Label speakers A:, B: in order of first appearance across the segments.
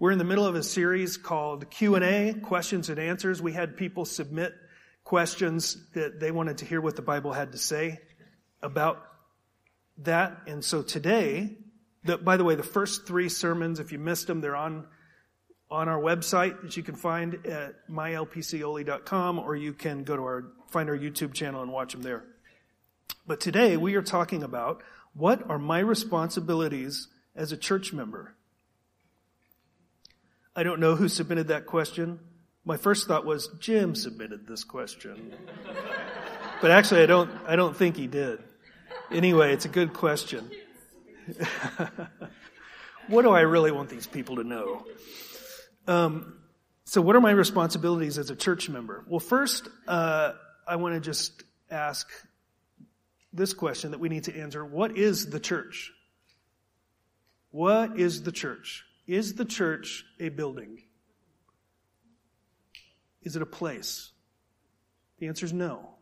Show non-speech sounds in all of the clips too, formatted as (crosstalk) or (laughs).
A: We're in the middle of a series called Q&A, questions and answers. We had people submit questions that they wanted to hear what the Bible had to say about that. And so today, the, by the way, the first three sermons, if you missed them, they're on on our website that you can find at mylpcoli.com or you can go to our find our YouTube channel and watch them there. But today we are talking about what are my responsibilities as a church member? I don't know who submitted that question. My first thought was Jim submitted this question. but actually I don't I don't think he did. Anyway, it's a good question. (laughs) what do I really want these people to know? Um, so, what are my responsibilities as a church member? Well, first, uh, I want to just ask this question that we need to answer What is the church? What is the church? Is the church a building? Is it a place? The answer is no.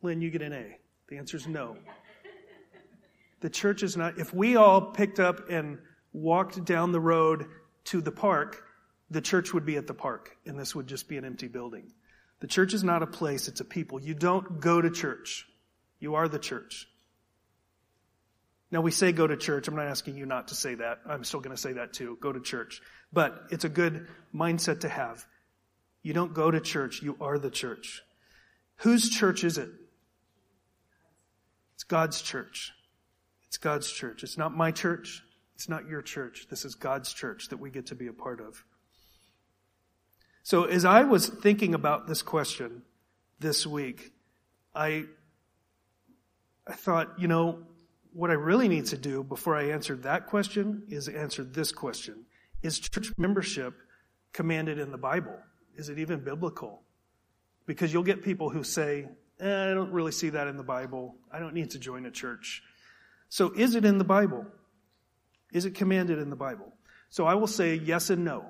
A: Lynn, you get an A. The answer is no. The church is not, if we all picked up and walked down the road to the park, the church would be at the park and this would just be an empty building. The church is not a place, it's a people. You don't go to church. You are the church. Now we say go to church. I'm not asking you not to say that. I'm still going to say that too. Go to church. But it's a good mindset to have. You don't go to church. You are the church. Whose church is it? It's God's church. It's God's church. It's not my church. It's not your church. This is God's church that we get to be a part of. So as I was thinking about this question this week, I, I thought, you know, what I really need to do before I answer that question is answer this question. Is church membership commanded in the Bible? Is it even biblical? Because you'll get people who say, eh, I don't really see that in the Bible. I don't need to join a church. So is it in the Bible? Is it commanded in the Bible? So I will say yes and no.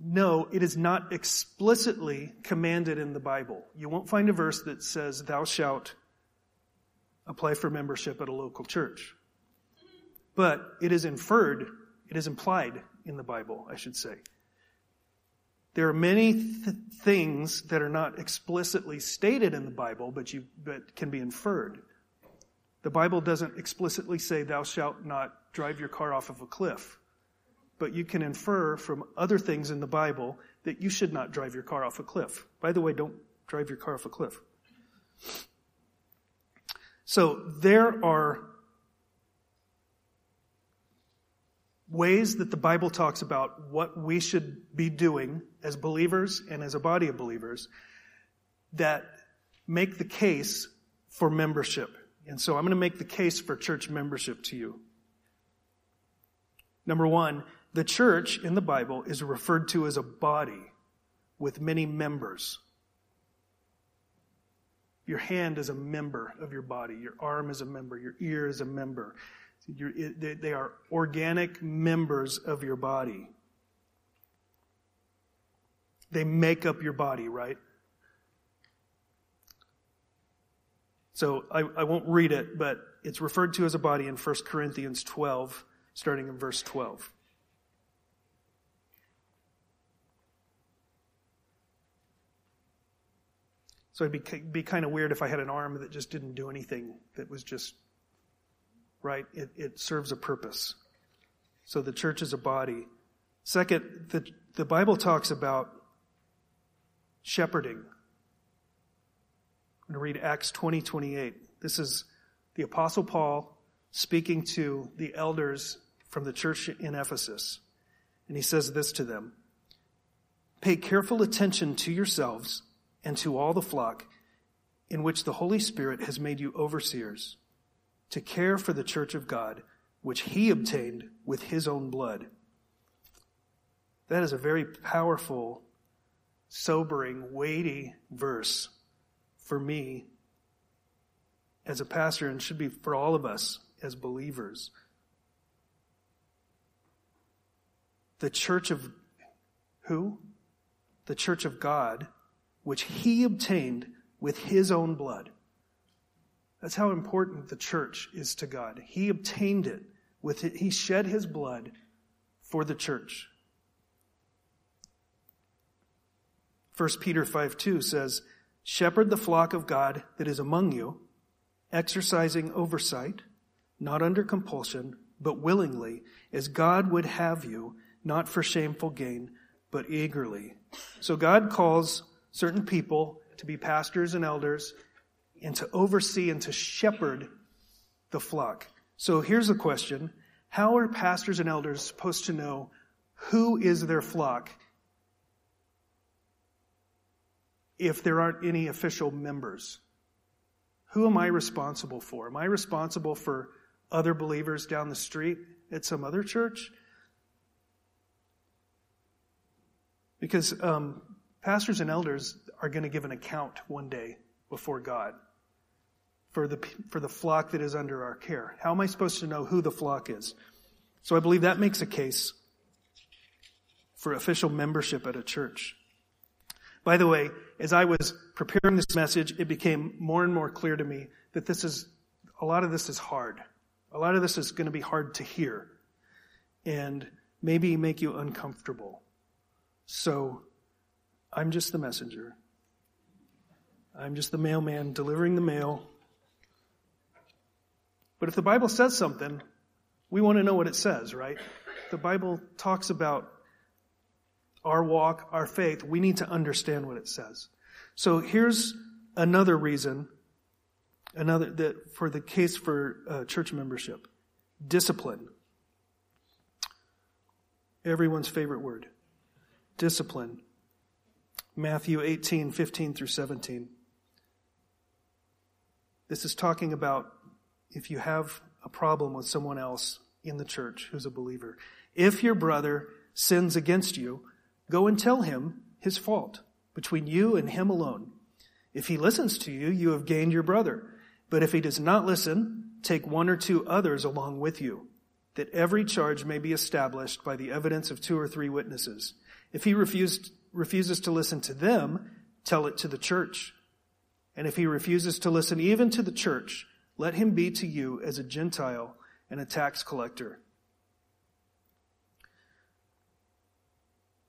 A: No, it is not explicitly commanded in the Bible. You won't find a verse that says, Thou shalt apply for membership at a local church. But it is inferred, it is implied in the Bible, I should say. There are many th- things that are not explicitly stated in the Bible, but, you, but can be inferred. The Bible doesn't explicitly say, Thou shalt not drive your car off of a cliff but you can infer from other things in the Bible that you should not drive your car off a cliff. By the way, don't drive your car off a cliff. So there are ways that the Bible talks about what we should be doing as believers and as a body of believers that make the case for membership. And so I'm going to make the case for church membership to you. Number one, the church in the Bible is referred to as a body with many members. Your hand is a member of your body. Your arm is a member. Your ear is a member. they are organic members of your body. They make up your body, right? So I, I won't read it, but it's referred to as a body in 1 Corinthians 12, starting in verse 12. So it'd be, be kind of weird if I had an arm that just didn't do anything, that was just, right? It, it serves a purpose. So the church is a body. Second, the, the Bible talks about shepherding. I'm going to read Acts 20, 28. This is the Apostle Paul speaking to the elders from the church in Ephesus. And he says this to them Pay careful attention to yourselves and to all the flock in which the Holy Spirit has made you overseers to care for the church of God, which he obtained with his own blood. That is a very powerful, sobering, weighty verse for me as a pastor and should be for all of us as believers. The church of who? The church of God which he obtained with his own blood. That's how important the church is to God. He obtained it with it. He shed his blood for the church. 1 Peter 5 2 says, Shepherd the flock of God that is among you, exercising oversight, not under compulsion, but willingly, as God would have you, not for shameful gain, but eagerly. So God calls certain people to be pastors and elders and to oversee and to shepherd the flock. So here's a question. How are pastors and elders supposed to know who is their flock if there aren't any official members? Who am I responsible for? Am I responsible for other believers down the street at some other church? Because um, pastors and elders are going to give an account one day before God for the, for the flock that is under our care. How am I supposed to know who the flock is? So I believe that makes a case for official membership at a church. By the way, as I was preparing this message, it became more and more clear to me that this is, a lot of this is hard. A lot of this is going to be hard to hear and maybe make you uncomfortable. So I'm just the messenger. I'm just the mailman delivering the mail. But if the Bible says something, we want to know what it says, right? The Bible talks about our walk, our faith. We need to understand what it says. So here's another reason, another that for the case for uh, church membership, discipline. Everyone's favorite word, discipline. Matthew 18, 15 through 17. This is talking about if you have a problem with someone else in the church who's a believer. If your brother sins against you, go and tell him his fault between you and him alone. If he listens to you, you have gained your brother. But if he does not listen, take one or two others along with you, that every charge may be established by the evidence of two or three witnesses. If he refused refuses to listen to them, tell it to the church. And if he refuses to listen even to the church, let him be to you as a Gentile and a tax collector.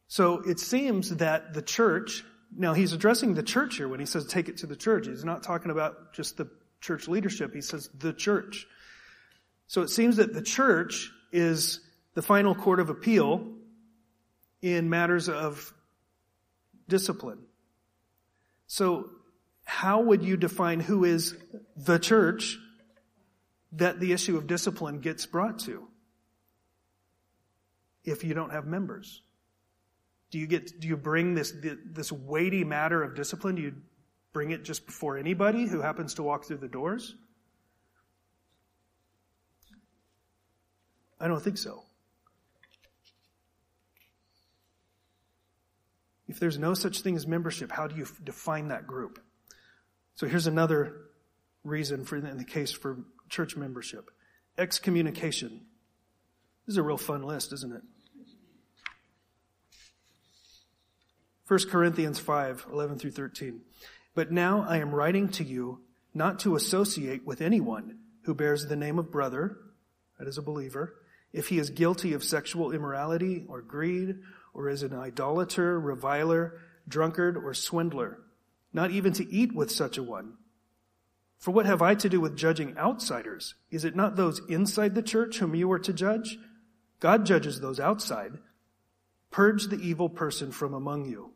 A: So it seems that the church, now he's addressing the church here when he says take it to the church. He's not talking about just the church leadership. He says the church. So it seems that the church is the final court of appeal in matters of discipline. So, how would you define who is the church that the issue of discipline gets brought to? If you don't have members, do you get do you bring this this weighty matter of discipline? Do you bring it just before anybody who happens to walk through the doors? I don't think so. If there's no such thing as membership, how do you define that group? So here's another reason for in the case for church membership. Excommunication. This is a real fun list, isn't it? 1 Corinthians 5, 11 through 13. But now I am writing to you not to associate with anyone who bears the name of brother, that is a believer, if he is guilty of sexual immorality or greed or is an idolater, reviler, drunkard, or swindler, not even to eat with such a one. For what have I to do with judging outsiders? Is it not those inside the church whom you are to judge? God judges those outside. Purge the evil person from among you.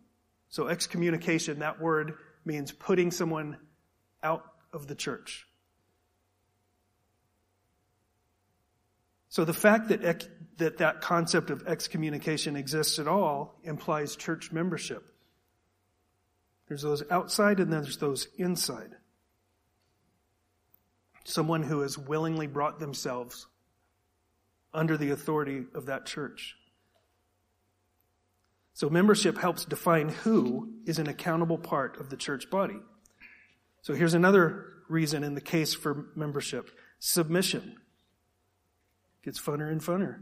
A: So excommunication, that word means putting someone out of the church. So the fact that that that concept of excommunication exists at all implies church membership. There's those outside and then there's those inside. Someone who has willingly brought themselves under the authority of that church. So membership helps define who is an accountable part of the church body. So here's another reason in the case for membership. Submission. Gets funner and funner.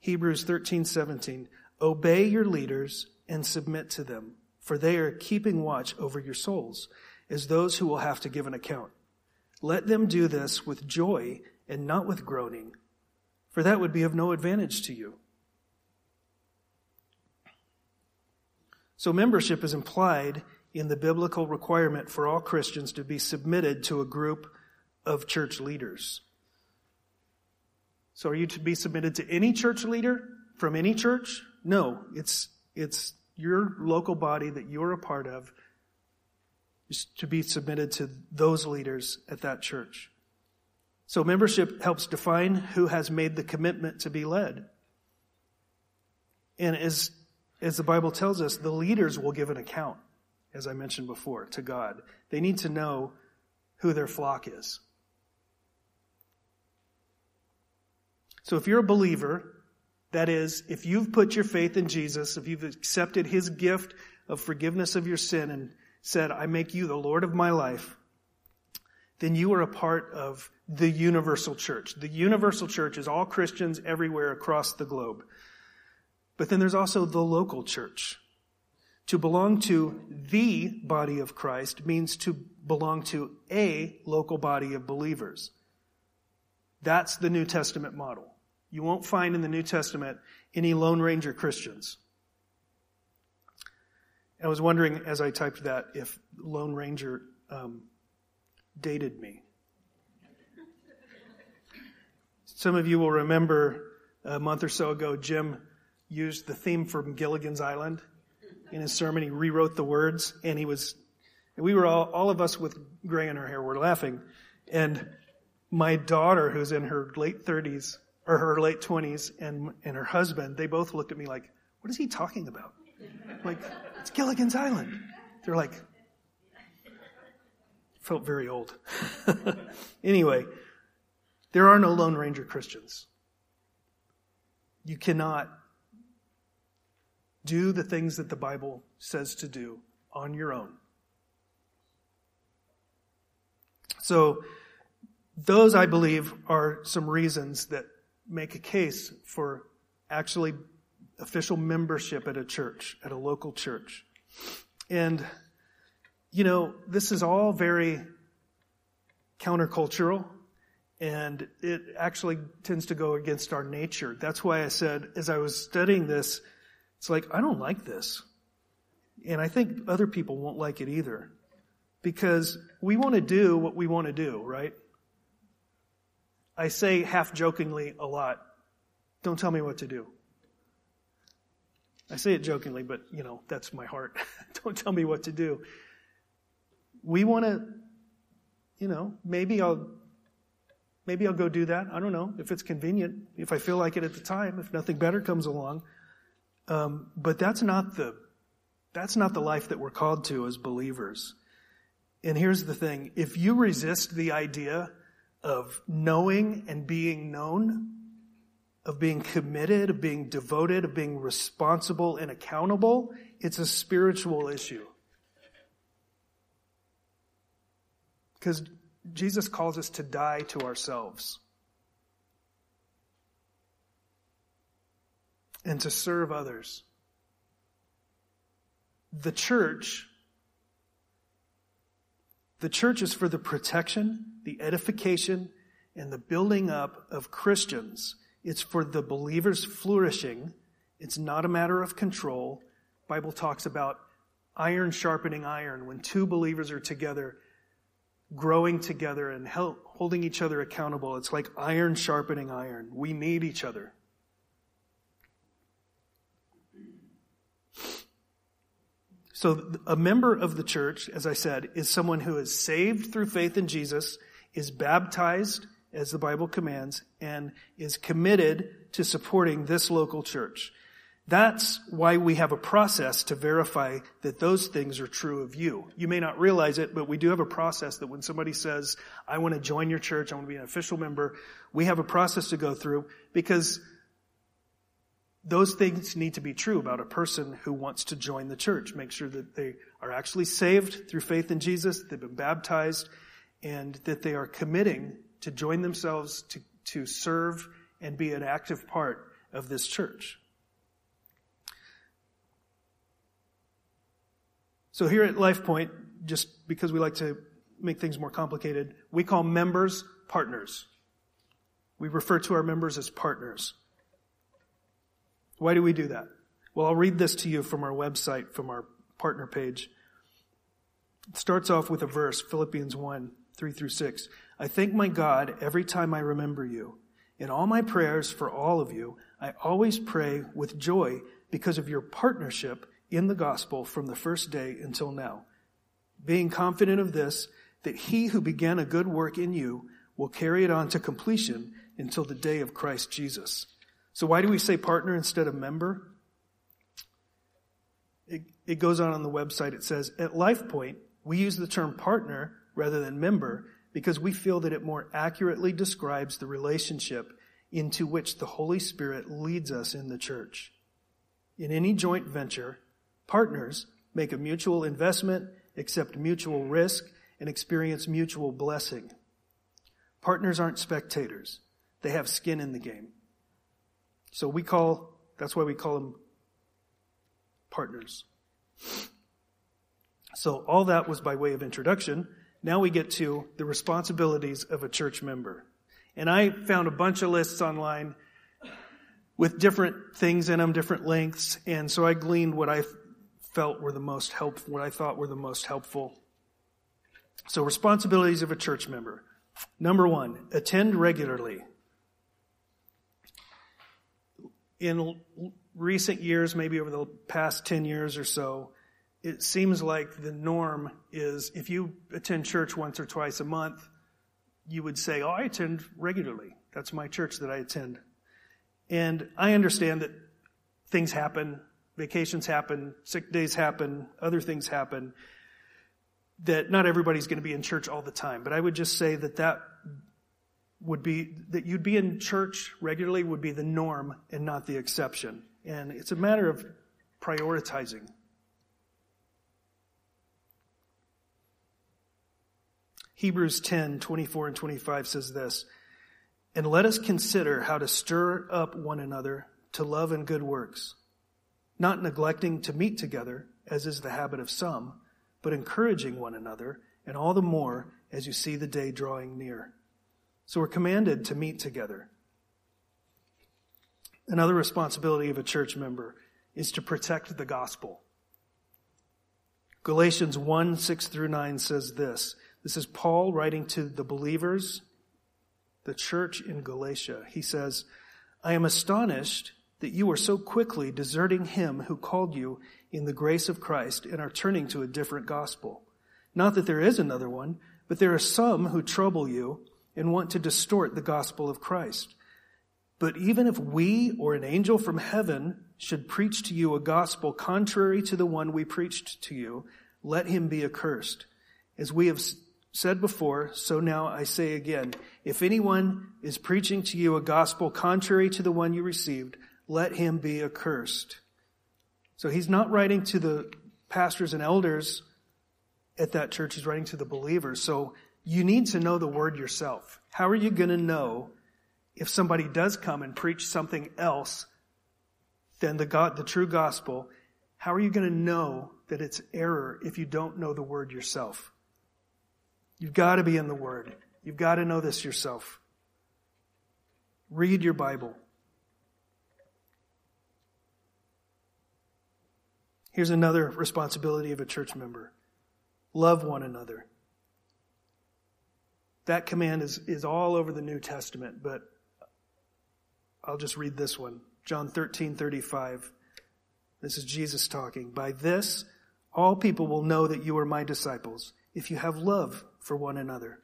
A: Hebrews 13, 17. Obey your leaders and submit to them, for they are keeping watch over your souls as those who will have to give an account. Let them do this with joy and not with groaning, for that would be of no advantage to you. So membership is implied in the biblical requirement for all Christians to be submitted to a group of church leaders. So are you to be submitted to any church leader from any church? No, it's, it's your local body that you're a part of is to be submitted to those leaders at that church. So membership helps define who has made the commitment to be led. And as, as the Bible tells us, the leaders will give an account, as I mentioned before, to God. They need to know who their flock is. So if you're a believer, that is, if you've put your faith in Jesus, if you've accepted his gift of forgiveness of your sin and said, I make you the Lord of my life, then you are a part of the universal church. The universal church is all Christians everywhere across the globe. But then there's also the local church. To belong to the body of Christ means to belong to a local body of believers. That's the New Testament model. You won't find in the New Testament any Lone Ranger Christians. I was wondering as I typed that if Lone Ranger um, dated me. Some of you will remember a month or so ago, Jim used the theme from Gilligan's Island in his sermon. He rewrote the words, and he was, and we were all, all of us with gray in our hair were laughing. And my daughter, who's in her late 30s, or her late 20s and, and her husband, they both looked at me like, what is he talking about? Like, it's Gilligan's Island. They're like, felt very old. (laughs) anyway, there are no Lone Ranger Christians. You cannot do the things that the Bible says to do on your own. So, those, I believe, are some reasons that make a case for actually official membership at a church, at a local church. And, you know, this is all very countercultural and it actually tends to go against our nature. That's why I said, as I was studying this, it's like, I don't like this. And I think other people won't like it either. Because we want to do what we want to do, right? I say half jokingly a lot, don't tell me what to do. I say it jokingly, but you know, that's my heart. (laughs) don't tell me what to do. We want to, you know, maybe I'll, maybe I'll go do that. I don't know if it's convenient, if I feel like it at the time, if nothing better comes along. Um, but that's not the, that's not the life that we're called to as believers. And here's the thing. If you resist the idea of knowing and being known, of being committed, of being devoted, of being responsible and accountable, it's a spiritual issue. Because Jesus calls us to die to ourselves and to serve others. The church the church is for the protection, the edification, and the building up of Christians. It's for the believers flourishing. It's not a matter of control. Bible talks about iron sharpening iron when two believers are together growing together and help, holding each other accountable. It's like iron sharpening iron. We need each other. So a member of the church, as I said, is someone who is saved through faith in Jesus, is baptized as the Bible commands, and is committed to supporting this local church. That's why we have a process to verify that those things are true of you. You may not realize it, but we do have a process that when somebody says, I want to join your church, I want to be an official member, we have a process to go through because those things need to be true about a person who wants to join the church. Make sure that they are actually saved through faith in Jesus, they've been baptized, and that they are committing to join themselves to, to serve and be an active part of this church. So here at LifePoint, just because we like to make things more complicated, we call members partners. We refer to our members as partners. Why do we do that? Well, I'll read this to you from our website, from our partner page. It starts off with a verse, Philippians 1, 3 through 6. I thank my God every time I remember you. In all my prayers for all of you, I always pray with joy because of your partnership in the gospel from the first day until now. Being confident of this, that he who began a good work in you will carry it on to completion until the day of Christ Jesus. So why do we say partner instead of member? It, it goes on on the website. It says, at LifePoint, we use the term partner rather than member because we feel that it more accurately describes the relationship into which the Holy Spirit leads us in the church. In any joint venture, partners make a mutual investment, accept mutual risk, and experience mutual blessing. Partners aren't spectators. They have skin in the game. So we call, that's why we call them partners. So all that was by way of introduction. Now we get to the responsibilities of a church member. And I found a bunch of lists online with different things in them, different lengths, and so I gleaned what I felt were the most helpful, what I thought were the most helpful. So responsibilities of a church member. Number one, attend regularly. In recent years, maybe over the past 10 years or so, it seems like the norm is if you attend church once or twice a month, you would say, Oh, I attend regularly. That's my church that I attend. And I understand that things happen, vacations happen, sick days happen, other things happen, that not everybody's going to be in church all the time. But I would just say that that would be, that you'd be in church regularly would be the norm and not the exception. And it's a matter of prioritizing. Hebrews 10, 24 and 25 says this, And let us consider how to stir up one another to love and good works, not neglecting to meet together, as is the habit of some, but encouraging one another, and all the more as you see the day drawing near. So we're commanded to meet together. Another responsibility of a church member is to protect the gospel. Galatians 1, 6 through 9 says this, this is Paul writing to the believers, the church in Galatia. He says, I am astonished that you are so quickly deserting him who called you in the grace of Christ and are turning to a different gospel. Not that there is another one, but there are some who trouble you and want to distort the gospel of Christ. But even if we or an angel from heaven should preach to you a gospel contrary to the one we preached to you, let him be accursed. As we have said before, so now I say again, if anyone is preaching to you a gospel contrary to the one you received, let him be accursed. So he's not writing to the pastors and elders at that church, he's writing to the believers. So you need to know the word yourself. How are you going to know if somebody does come and preach something else than the God, the true gospel? How are you going to know that it's error if you don't know the word yourself? You've got to be in the Word. You've got to know this yourself. Read your Bible. Here's another responsibility of a church member love one another. That command is, is all over the New Testament, but I'll just read this one. John 13, 35. This is Jesus talking. By this, all people will know that you are my disciples if you have love for one another.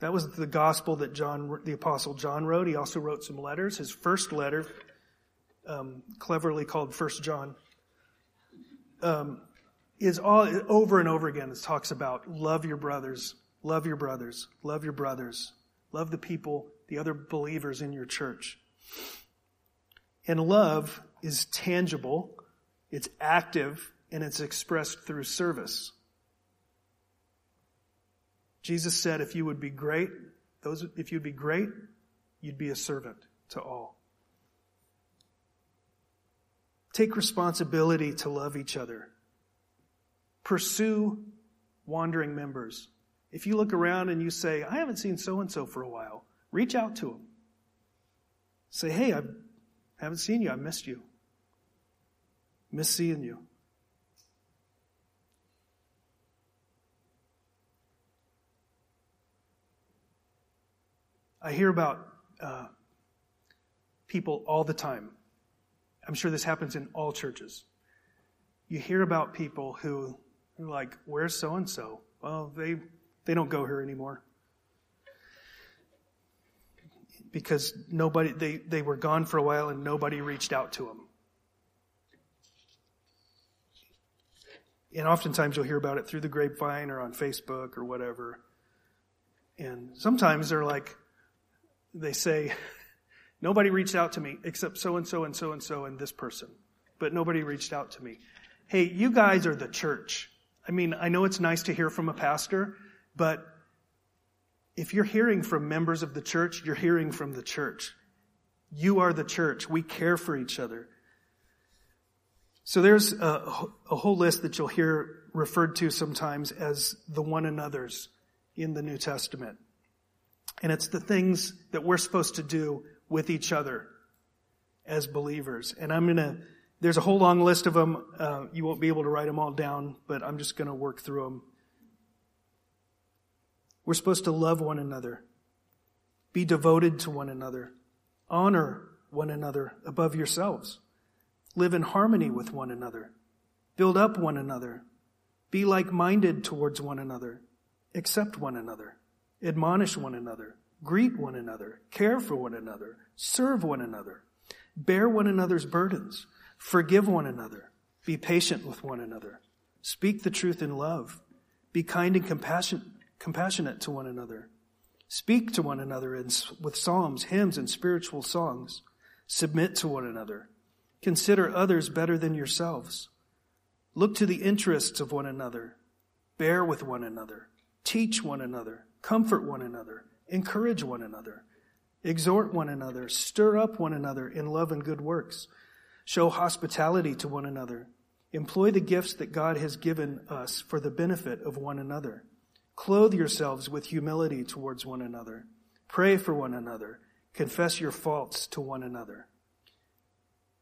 A: That was the gospel that John, the apostle John wrote. He also wrote some letters. His first letter, um, cleverly called First John, um, is all over and over again. It talks about love your brothers, love your brothers, love your brothers, love the people, the other believers in your church. And love is tangible, it's active, and it's expressed through service. Jesus said, if you would be great, those, if you'd be great, you'd be a servant to all. Take responsibility to love each other. Pursue wandering members. If you look around and you say, I haven't seen so and so for a while, Reach out to them. Say, hey, I haven't seen you. I missed you. Miss seeing you. I hear about uh, people all the time. I'm sure this happens in all churches. You hear about people who are like, "Where's so and so?" Well, they they don't go here anymore because nobody they they were gone for a while and nobody reached out to them. And oftentimes you'll hear about it through the grapevine or on Facebook or whatever. And sometimes they're like, they say, (laughs) nobody reached out to me except so and so and so and so and this person. But nobody reached out to me. Hey, you guys are the church. I mean, I know it's nice to hear from a pastor, but if you're hearing from members of the church, you're hearing from the church. You are the church. We care for each other. So there's a, a, whole list that you'll hear referred to sometimes as the one another's in the New Testament. And it's the things that we're supposed to do with each other as believers. And I'm going to, there's a whole long list of them. Uh, you won't be able to write them all down, but I'm just going to work through them. We're supposed to love one another, be devoted to one another, honor one another above yourselves, live in harmony with one another, build up one another, be like minded towards one another, accept one another admonish one another, greet one another, care for one another, serve one another, bear one another's burdens, forgive one another, be patient with one another, speak the truth in love, be kind and compassion, compassionate to one another, speak to one another in, with psalms, hymns, and spiritual songs, submit to one another, consider others better than yourselves, look to the interests of one another, bear with one another, teach one another, comfort one another, encourage one another, exhort one another, stir up one another in love and good works, show hospitality to one another, employ the gifts that God has given us for the benefit of one another. Clothe yourselves with humility towards one another. Pray for one another. Confess your faults to one another.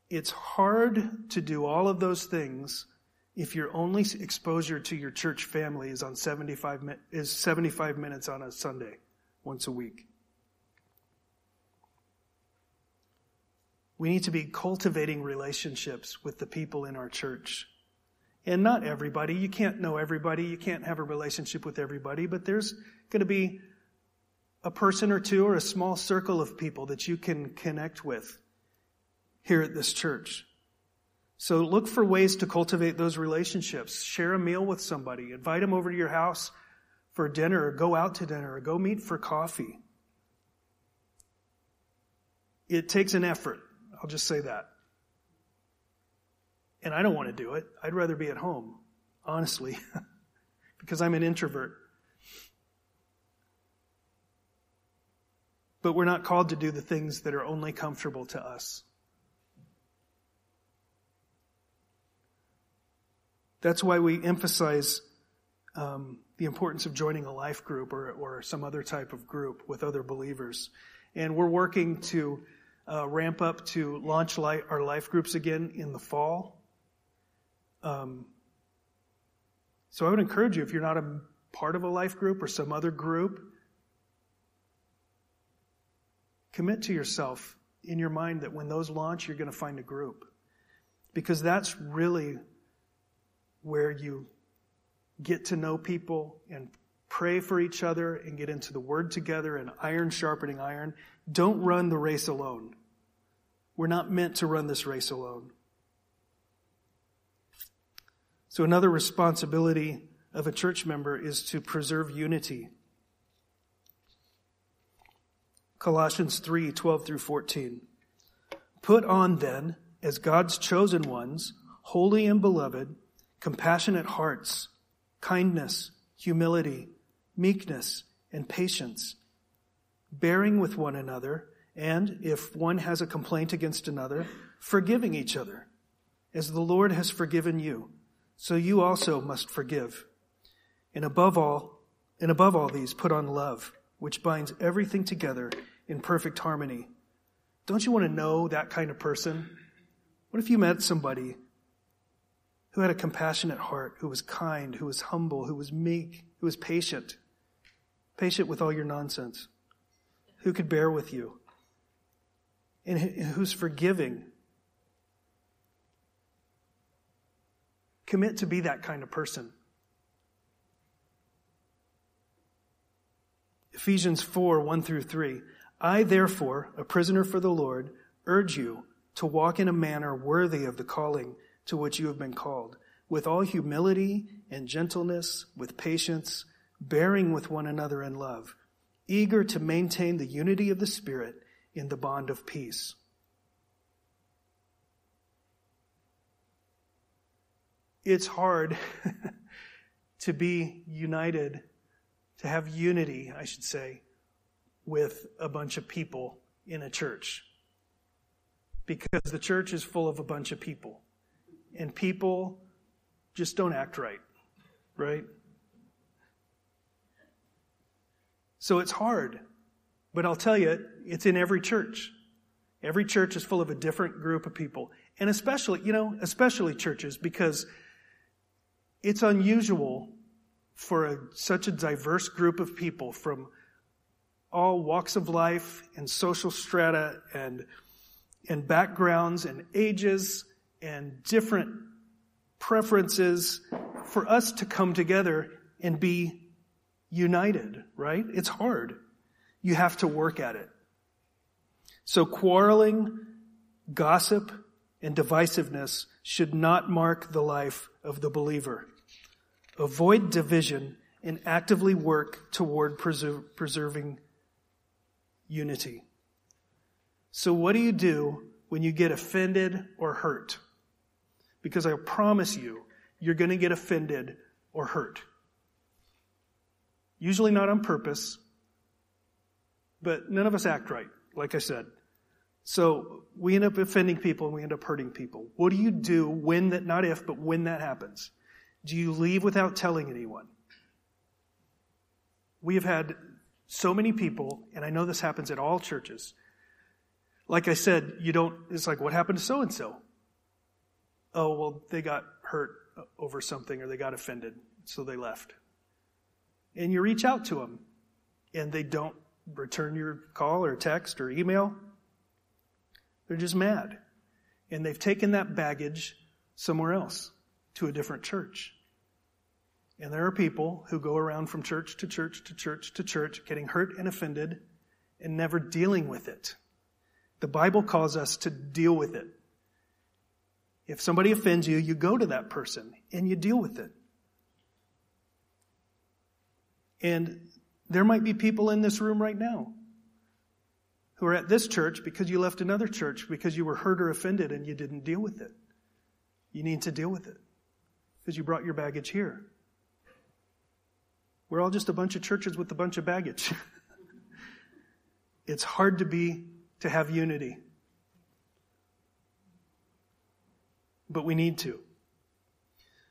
A: It's hard to do all of those things if your only exposure to your church family is on 75 is 75 minutes on a Sunday once a week. We need to be cultivating relationships with the people in our church. And not everybody. You can't know everybody. You can't have a relationship with everybody, but there's going to be a person or two or a small circle of people that you can connect with here at this church. So look for ways to cultivate those relationships. Share a meal with somebody. Invite them over to your house for dinner or go out to dinner or go meet for coffee. It takes an effort. I'll just say that. And I don't want to do it. I'd rather be at home, honestly, (laughs) because I'm an introvert. But we're not called to do the things that are only comfortable to us. That's why we emphasize um, the importance of joining a life group or, or some other type of group with other believers. And we're working to uh, ramp up to launch our life groups again in the fall. Um, so I would encourage you, if you're not a part of a life group or some other group, commit to yourself in your mind that when those launch, you're going to find a group. Because that's really where you get to know people and pray for each other and get into the word together and iron sharpening iron. Don't run the race alone. We're not meant to run this race alone. So another responsibility of a church member is to preserve unity. Colossians 3, 12 through 14. Put on then, as God's chosen ones, holy and beloved, compassionate hearts, kindness, humility, meekness, and patience, bearing with one another, and if one has a complaint against another, forgiving each other. As the Lord has forgiven you, so you also must forgive. And above all, and above all these, put on love, which binds everything together in perfect harmony. Don't you want to know that kind of person? What if you met somebody who had a compassionate heart, who was kind, who was humble, who was meek, who was patient, patient with all your nonsense, who could bear with you, and who's forgiving? Commit to be that kind of person. Ephesians 4 1 through 3. I, therefore, a prisoner for the Lord, urge you to walk in a manner worthy of the calling to which you have been called, with all humility and gentleness, with patience, bearing with one another in love, eager to maintain the unity of the Spirit in the bond of peace. It's hard (laughs) to be united to have unity, I should say, with a bunch of people in a church. Because the church is full of a bunch of people. And people just don't act right, right? So it's hard. But I'll tell you, it's in every church. Every church is full of a different group of people. And especially, you know, especially churches, because it's unusual for a, such a diverse group of people from all walks of life and social strata and, and backgrounds and ages and different preferences for us to come together and be united, right? It's hard. You have to work at it. So quarreling, gossip, and divisiveness should not mark the life of the believer. Avoid division and actively work toward preserve, preserving unity. So what do you do when you get offended or hurt? Because I promise you, you're going to get offended or hurt. Usually not on purpose, but none of us act right, like I said. So we end up offending people and we end up hurting people. What do you do when that, not if, but when that happens? Do you leave without telling anyone? We have had so many people, and I know this happens at all churches. Like I said, you don't, it's like, what happened to so and so? Oh, well, they got hurt over something or they got offended, so they left. And you reach out to them, and they don't return your call or text or email. They're just mad. And they've taken that baggage somewhere else to a different church. And there are people who go around from church to church to church to church getting hurt and offended and never dealing with it. The Bible calls us to deal with it. If somebody offends you, you go to that person and you deal with it. And there might be people in this room right now who are at this church because you left another church because you were hurt or offended and you didn't deal with it. You need to deal with it because you brought your baggage here. We're all just a bunch of churches with a bunch of baggage. (laughs) it's hard to be, to have unity. But we need to.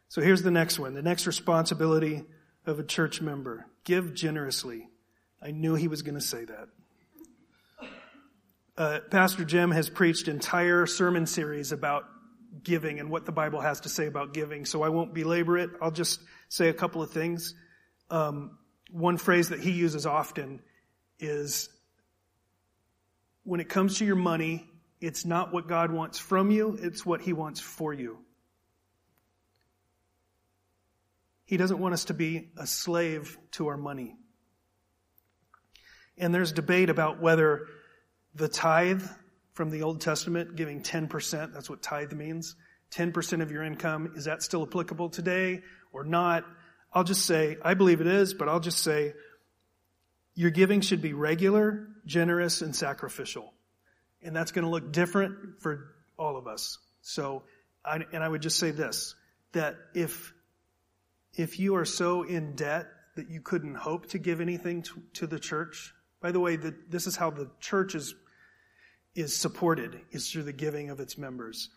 A: So here's the next one. The next responsibility of a church member. Give generously. I knew he was going to say that. Uh, Pastor Jim has preached entire sermon series about giving and what the Bible has to say about giving, so I won't belabor it. I'll just say a couple of things. Um, one phrase that he uses often is when it comes to your money, it's not what God wants from you, it's what he wants for you. He doesn't want us to be a slave to our money. And there's debate about whether the tithe from the Old Testament, giving 10%, that's what tithe means, 10% of your income, is that still applicable today or not? I'll just say, I believe it is, but I'll just say, your giving should be regular, generous, and sacrificial. And that's going to look different for all of us. So, I, and I would just say this, that if, if you are so in debt that you couldn't hope to give anything to, to the church, by the way, the, this is how the church is, is supported, is through the giving of its members.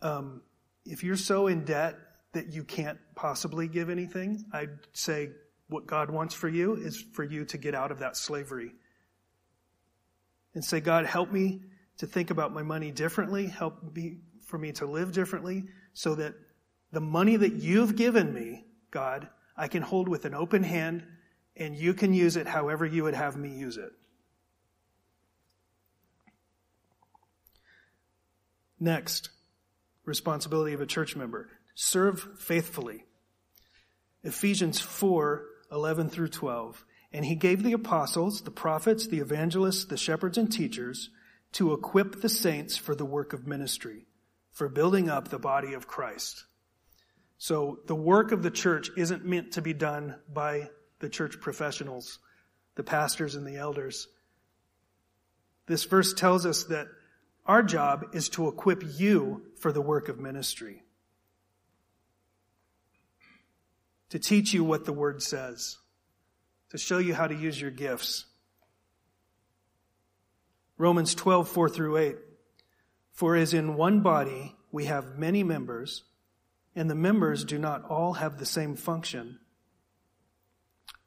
A: Um, if you're so in debt that you can't possibly give anything, I'd say what God wants for you is for you to get out of that slavery and say, God, help me to think about my money differently. Help me for me to live differently so that the money that you've given me, God, I can hold with an open hand and you can use it however you would have me use it. Next, responsibility of a church member. Serve faithfully. Ephesians 4, 11 through 12. And he gave the apostles, the prophets, the evangelists, the shepherds and teachers to equip the saints for the work of ministry, for building up the body of Christ. So the work of the church isn't meant to be done by the church professionals, the pastors and the elders. This verse tells us that our job is to equip you for the work of ministry. To teach you what the word says. To show you how to use your gifts. Romans 12, 4 through 8. For as in one body we have many members, and the members do not all have the same function,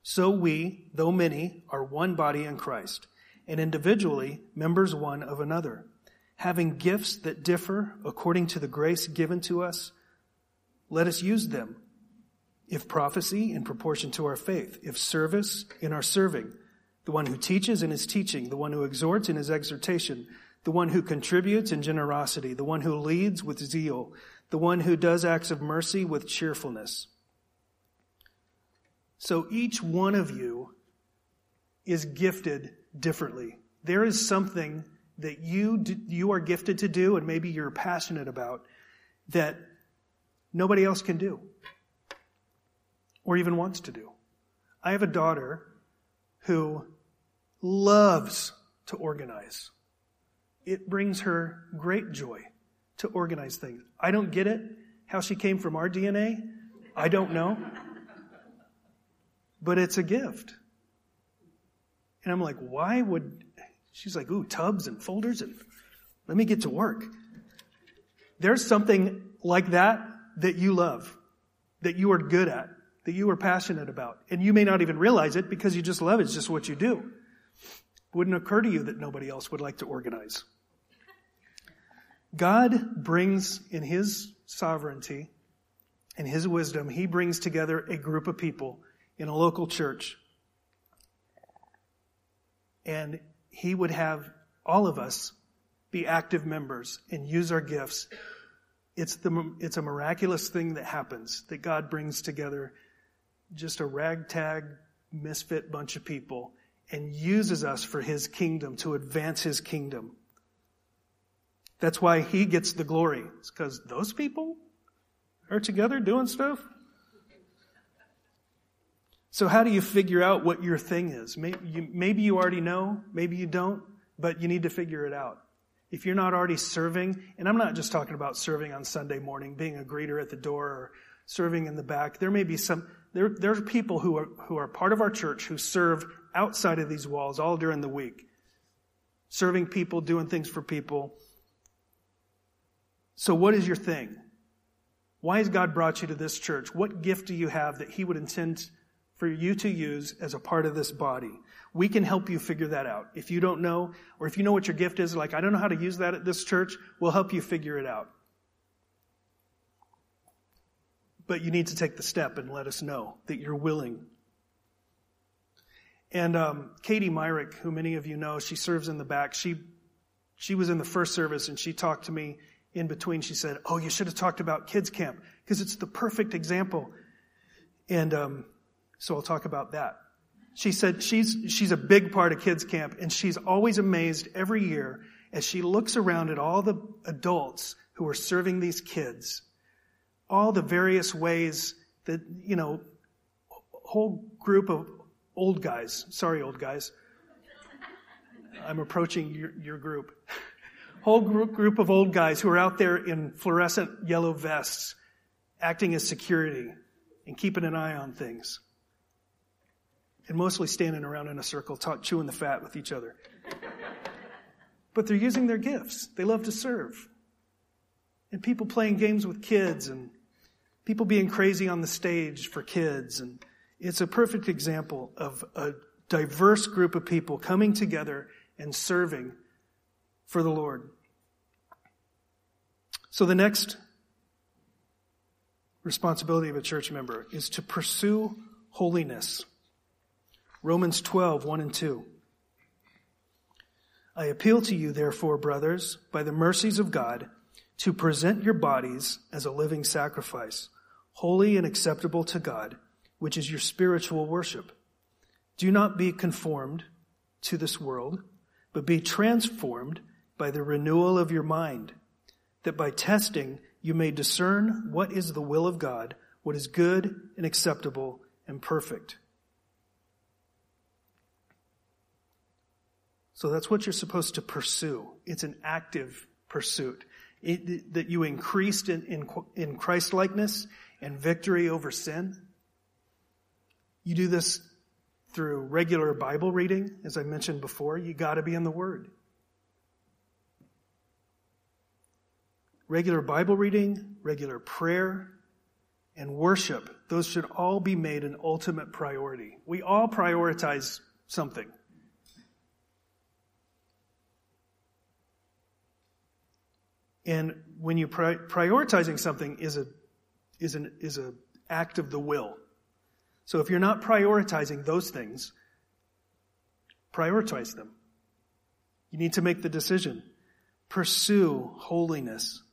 A: so we, though many, are one body in Christ, and individually members one of another, having gifts that differ according to the grace given to us. Let us use them. If prophecy, in proportion to our faith. If service, in our serving the one who teaches in his teaching, the one who exhorts in his exhortation, the one who contributes in generosity, the one who leads with zeal, the one who does acts of mercy with cheerfulness. So each one of you is gifted differently. There is something that you, you are gifted to do and maybe you're passionate about that nobody else can do or even wants to do. I have a daughter who loves to organize. It brings her great joy to organize things. I don't get it, how she came from our DNA. I don't know. But it's a gift. And I'm like, why would, she's like, ooh, tubs and folders and let me get to work. There's something like that that you love, that you are good at, that you are passionate about. And you may not even realize it because you just love it. It's just what you do wouldn't occur to you that nobody else would like to organize. God brings in His sovereignty and His wisdom, He brings together a group of people in a local church. And He would have all of us be active members and use our gifts. It's the, it's a miraculous thing that happens that God brings together just a ragtag, misfit bunch of people and uses us for his kingdom to advance his kingdom. That's why he gets the glory. It's because those people are together doing stuff. So how do you figure out what your thing is? Maybe you, maybe you already know, maybe you don't, but you need to figure it out. If you're not already serving, and I'm not just talking about serving on Sunday morning, being a greeter at the door or serving in the back. There may be some, there, there's people who are, who are part of our church who serve outside of these walls all during the week, serving people, doing things for people. So, what is your thing? Why has God brought you to this church? What gift do you have that He would intend for you to use as a part of this body? We can help you figure that out. If you don't know, or if you know what your gift is, like, I don't know how to use that at this church, we'll help you figure it out. But you need to take the step and let us know that you're willing and um, Katie Myrick, who many of you know, she serves in the back. She she was in the first service and she talked to me in between. She said, "Oh, you should have talked about kids camp because it's the perfect example." And um, so I'll talk about that. She said she's she's a big part of kids camp and she's always amazed every year as she looks around at all the adults who are serving these kids, all the various ways that you know, whole group of old guys. Sorry, old guys. I'm approaching your, your group. (laughs) Whole group, group of old guys who are out there in fluorescent yellow vests, acting as security and keeping an eye on things. And mostly standing around in a circle, talk, chewing the fat with each other. But they're using their gifts. They love to serve. And people playing games with kids and people being crazy on the stage for kids and it's a perfect example of a diverse group of people coming together and serving for the Lord. So the next responsibility of a church member is to pursue holiness. Romans 12, 1 and 2. I appeal to you, therefore, brothers, by the mercies of God, to present your bodies as a living sacrifice, holy and acceptable to God, which is your spiritual worship. Do not be conformed to this world, but be transformed by the renewal of your mind, that by testing you may discern what is the will of God, what is good and acceptable and perfect. So that's what you're supposed to pursue. It's an active pursuit. It, that you increased in, in, in Christ likeness and victory over sin. You do this through regular Bible reading, as I mentioned before. You got to be in the Word. Regular Bible reading, regular prayer, and worship, those should all be made an ultimate priority. We all prioritize something. And when you pri- prioritizing something is a is an is a act of the will. So if you're not prioritizing those things, prioritize them. You need to make the decision. Pursue holiness.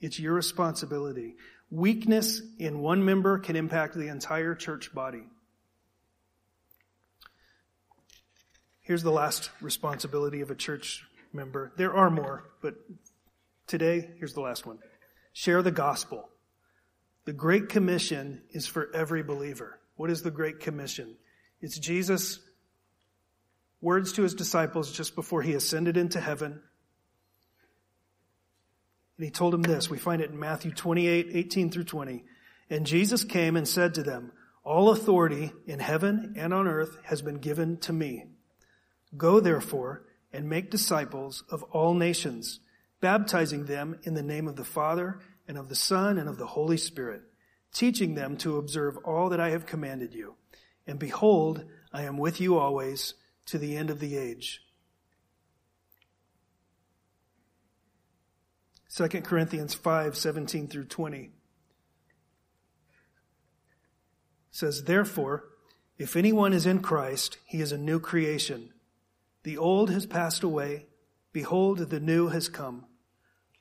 A: It's your responsibility. Weakness in one member can impact the entire church body. Here's the last responsibility of a church member. There are more, but Today, here's the last one. Share the gospel. The Great Commission is for every believer. What is the Great Commission? It's Jesus' words to his disciples just before he ascended into heaven. And he told them this. We find it in Matthew 28, 18 through 20. And Jesus came and said to them, All authority in heaven and on earth has been given to me. Go therefore and make disciples of all nations baptizing them in the name of the Father and of the Son and of the Holy Spirit, teaching them to observe all that I have commanded you. And behold, I am with you always to the end of the age. 2 Corinthians 5, 17 through 20 says, Therefore, if anyone is in Christ, he is a new creation. The old has passed away. Behold, the new has come.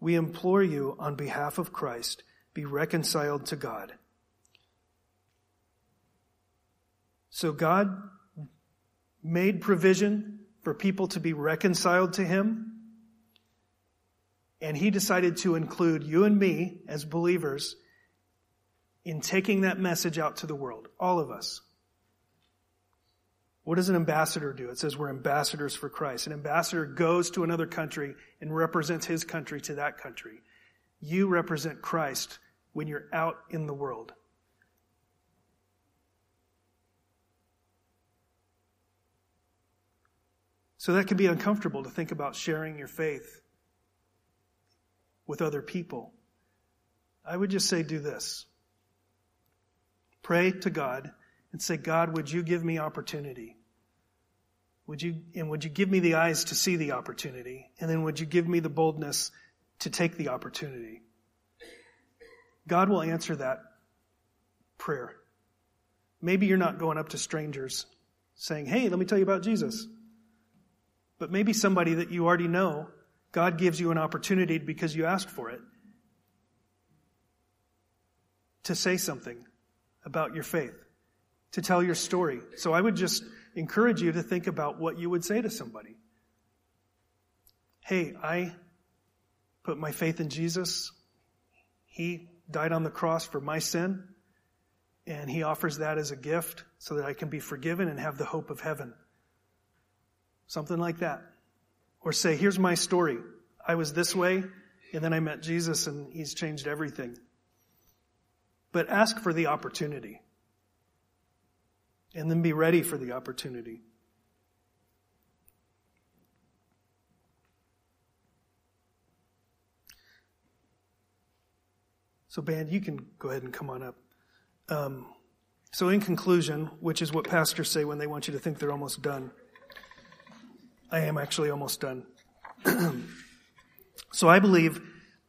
A: We implore you on behalf of Christ, be reconciled to God. So God made provision for people to be reconciled to Him. And He decided to include you and me as believers in taking that message out to the world. All of us. What does an ambassador do? It says we're ambassadors for Christ. An ambassador goes to another country and represents his country to that country. You represent Christ when you're out in the world. So that can be uncomfortable to think about sharing your faith with other people. I would just say do this. Pray to God and say, God, would you give me opportunity? Would you, and would you give me the eyes to see the opportunity? And then would you give me the boldness to take the opportunity? God will answer that prayer. Maybe you're not going up to strangers saying, Hey, let me tell you about Jesus. But maybe somebody that you already know, God gives you an opportunity because you asked for it to say something about your faith, to tell your story. So I would just encourage you to think about what you would say to somebody. Hey, I put my faith in Jesus. He died on the cross for my sin, and He offers that as a gift so that I can be forgiven and have the hope of heaven. Something like that. Or say, here's my story. I was this way, and then I met Jesus and he's changed everything. But ask for the opportunity. And then be ready for the opportunity. So, band, you can go ahead and come on up. Um, so, in conclusion, which is what pastors say when they want you to think they're almost done, I am actually almost done. (clears throat) so, I believe,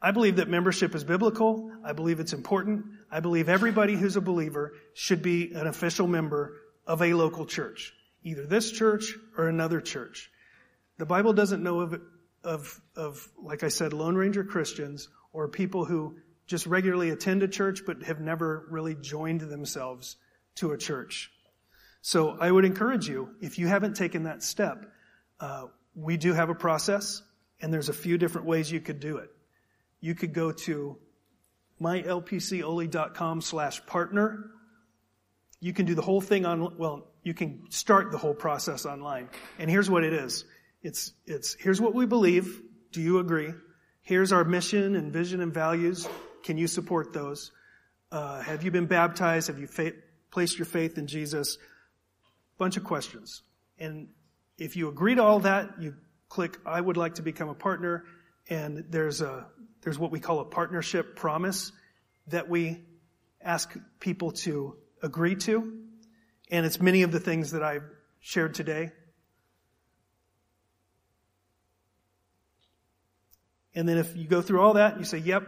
A: I believe that membership is biblical. I believe it's important. I believe everybody who's a believer should be an official member of a local church, either this church or another church. The Bible doesn't know of, of, of like I said, Lone Ranger Christians or people who just regularly attend a church but have never really joined themselves to a church. So I would encourage you, if you haven't taken that step, uh, we do have a process, and there's a few different ways you could do it. You could go to mylpcoli.com slash partner. You can do the whole thing on, well, you can start the whole process online. And here's what it is. It's, it's, here's what we believe. Do you agree? Here's our mission and vision and values. Can you support those? Uh, have you been baptized? Have you placed your faith in Jesus? Bunch of questions. And if you agree to all that, you click, I would like to become a partner. And there's a, there's what we call a partnership promise that we ask people to agree to. And it's many of the things that I've shared today. And then if you go through all that, and you say, yep,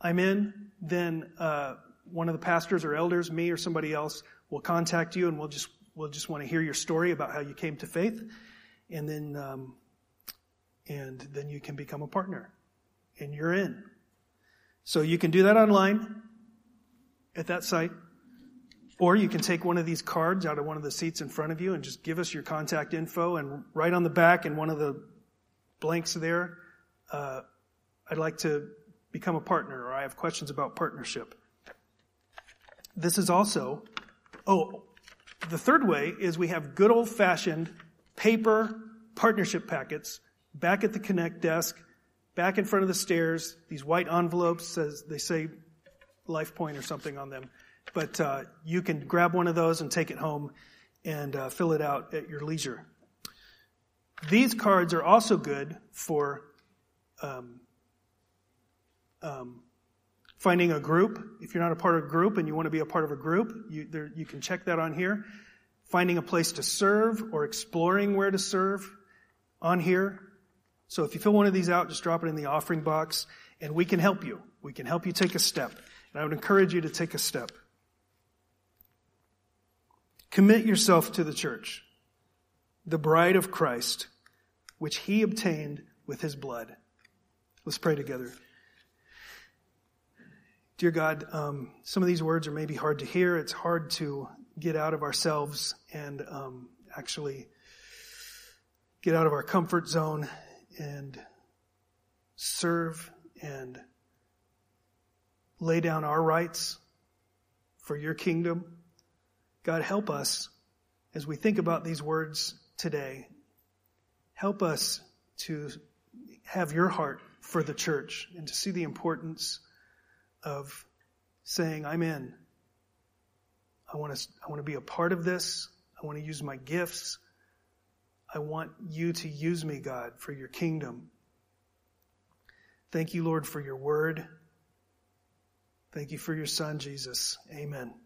A: I'm in, then uh, one of the pastors or elders, me or somebody else, will contact you, and we'll just we'll just want to hear your story about how you came to faith, and then um, and then you can become a partner, and you're in. So you can do that online at that site, or you can take one of these cards out of one of the seats in front of you and just give us your contact info, and right on the back in one of the blanks there, uh, I'd like to become a partner or I have questions about partnership. This is also, oh, the third way is we have good old fashioned paper partnership packets back at the Connect desk, back in front of the stairs, these white envelopes, says they say Life Point or something on them. But uh, you can grab one of those and take it home and uh, fill it out at your leisure. These cards are also good for um, um, finding a group. If you're not a part of a group and you want to be a part of a group, you, there, you can check that on here. Finding a place to serve or exploring where to serve on here. So if you fill one of these out, just drop it in the offering box and we can help you. We can help you take a step. And I would encourage you to take a step. Commit yourself to the church, the bride of Christ, which he obtained with his blood. Let's pray together. Dear God, um, some of these words are maybe hard to hear. It's hard to get out of ourselves and um, actually get out of our comfort zone and serve and lay down our rights for your kingdom. God, help us as we think about these words today. Help us to have your heart for the church and to see the importance of saying, I'm in. I want to, I want to be a part of this. I want to use my gifts. I want you to use me, God, for your kingdom. Thank you, Lord, for your word. Thank you for your son, Jesus. Amen.